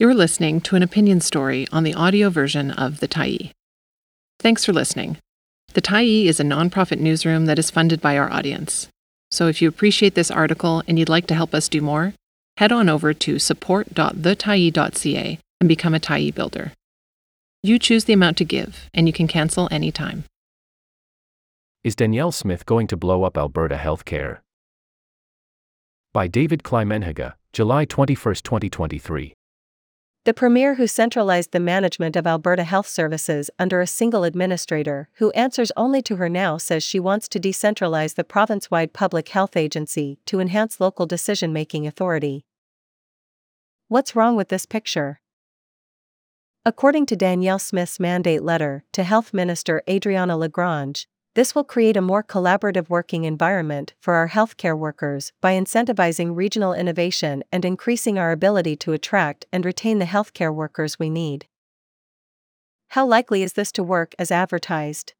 You're listening to an opinion story on the audio version of The Tyee. Thanks for listening. The Tyee is a nonprofit newsroom that is funded by our audience. So if you appreciate this article and you'd like to help us do more, head on over to support.thetyee.ca and become a Tyee builder. You choose the amount to give, and you can cancel anytime. Is Danielle Smith going to blow up Alberta healthcare? By David Climenhaga, July 21, 2023. The Premier who centralized the management of Alberta Health Services under a single administrator who answers only to her now says she wants to decentralize the province wide public health agency to enhance local decision making authority. What's wrong with this picture? According to Danielle Smith's mandate letter to Health Minister Adriana Lagrange, this will create a more collaborative working environment for our healthcare workers by incentivizing regional innovation and increasing our ability to attract and retain the healthcare workers we need. How likely is this to work as advertised?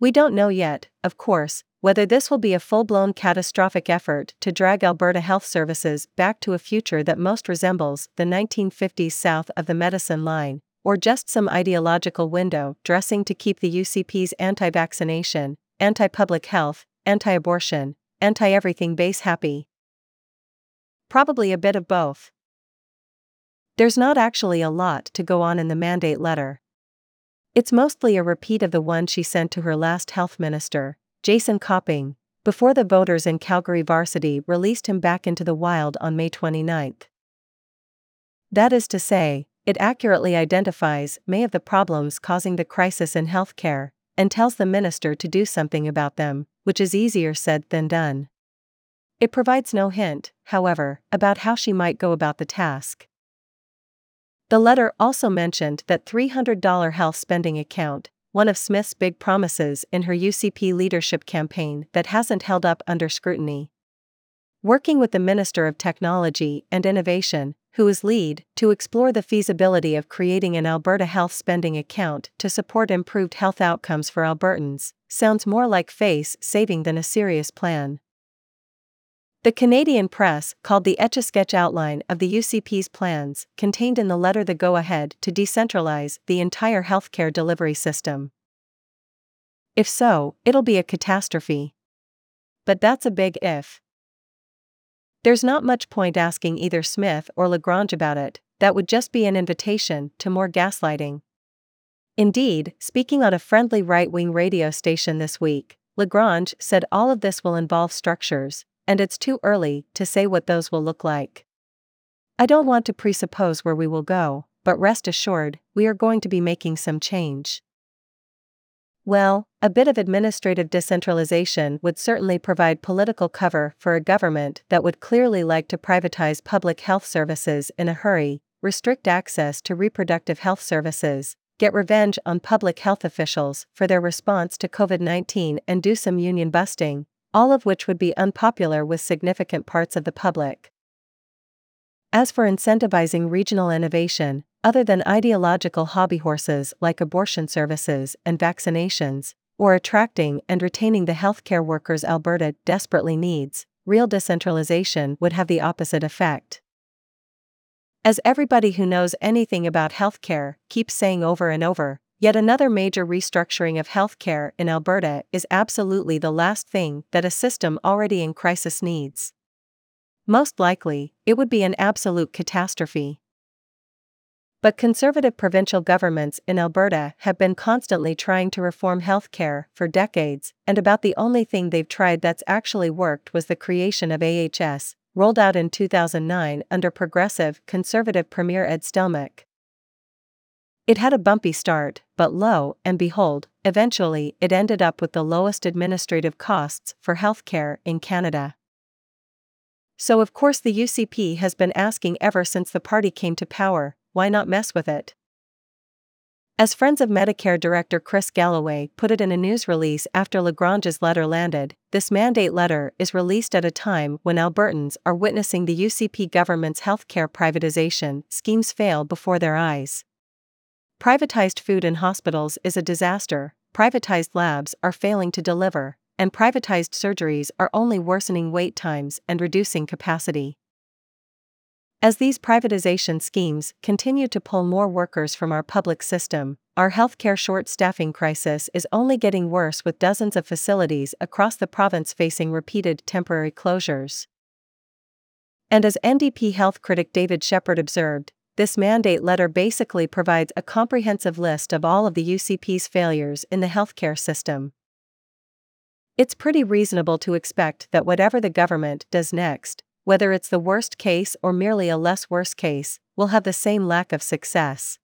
We don't know yet, of course, whether this will be a full blown catastrophic effort to drag Alberta Health Services back to a future that most resembles the 1950s south of the medicine line, or just some ideological window dressing to keep the UCP's anti vaccination, anti public health, anti abortion, anti everything base happy. Probably a bit of both. There's not actually a lot to go on in the mandate letter. It's mostly a repeat of the one she sent to her last health minister, Jason Copping, before the voters in Calgary Varsity released him back into the wild on May 29. That is to say, it accurately identifies many of the problems causing the crisis in healthcare and tells the minister to do something about them, which is easier said than done. It provides no hint, however, about how she might go about the task. The letter also mentioned that $300 health spending account, one of Smith's big promises in her UCP leadership campaign that hasn't held up under scrutiny. Working with the Minister of Technology and Innovation, who is lead, to explore the feasibility of creating an Alberta Health Spending Account to support improved health outcomes for Albertans, sounds more like face saving than a serious plan. The Canadian press called the Etch a Sketch outline of the UCP's plans contained in the letter the go ahead to decentralize the entire healthcare delivery system. If so, it'll be a catastrophe. But that's a big if. There's not much point asking either Smith or Lagrange about it, that would just be an invitation to more gaslighting. Indeed, speaking on a friendly right wing radio station this week, Lagrange said all of this will involve structures, and it's too early to say what those will look like. I don't want to presuppose where we will go, but rest assured, we are going to be making some change. Well, a bit of administrative decentralization would certainly provide political cover for a government that would clearly like to privatize public health services in a hurry, restrict access to reproductive health services, get revenge on public health officials for their response to COVID 19, and do some union busting, all of which would be unpopular with significant parts of the public. As for incentivizing regional innovation, other than ideological hobby horses like abortion services and vaccinations, or attracting and retaining the healthcare workers Alberta desperately needs, real decentralization would have the opposite effect. As everybody who knows anything about healthcare keeps saying over and over, yet another major restructuring of healthcare in Alberta is absolutely the last thing that a system already in crisis needs. Most likely, it would be an absolute catastrophe. But conservative provincial governments in Alberta have been constantly trying to reform healthcare for decades, and about the only thing they've tried that's actually worked was the creation of AHS, rolled out in 2009 under progressive, conservative Premier Ed Stelmach. It had a bumpy start, but lo and behold, eventually it ended up with the lowest administrative costs for healthcare in Canada. So, of course, the UCP has been asking ever since the party came to power why not mess with it? As Friends of Medicare Director Chris Gallaway put it in a news release after Lagrange's letter landed, this mandate letter is released at a time when Albertans are witnessing the UCP government's healthcare privatization schemes fail before their eyes. Privatized food in hospitals is a disaster, privatized labs are failing to deliver, and privatized surgeries are only worsening wait times and reducing capacity. As these privatization schemes continue to pull more workers from our public system, our healthcare short staffing crisis is only getting worse with dozens of facilities across the province facing repeated temporary closures. And as NDP health critic David Shepherd observed, this mandate letter basically provides a comprehensive list of all of the UCP's failures in the healthcare system. It's pretty reasonable to expect that whatever the government does next, whether it's the worst case or merely a less worse case, will have the same lack of success.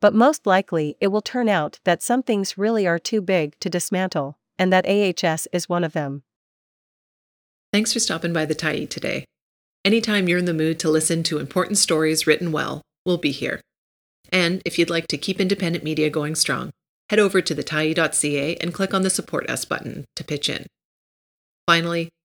But most likely, it will turn out that some things really are too big to dismantle, and that AHS is one of them. Thanks for stopping by the Tyee today. Anytime you're in the mood to listen to important stories written well, we'll be here. And if you'd like to keep independent media going strong, head over to the thetyee.ca and click on the Support Us button to pitch in. Finally,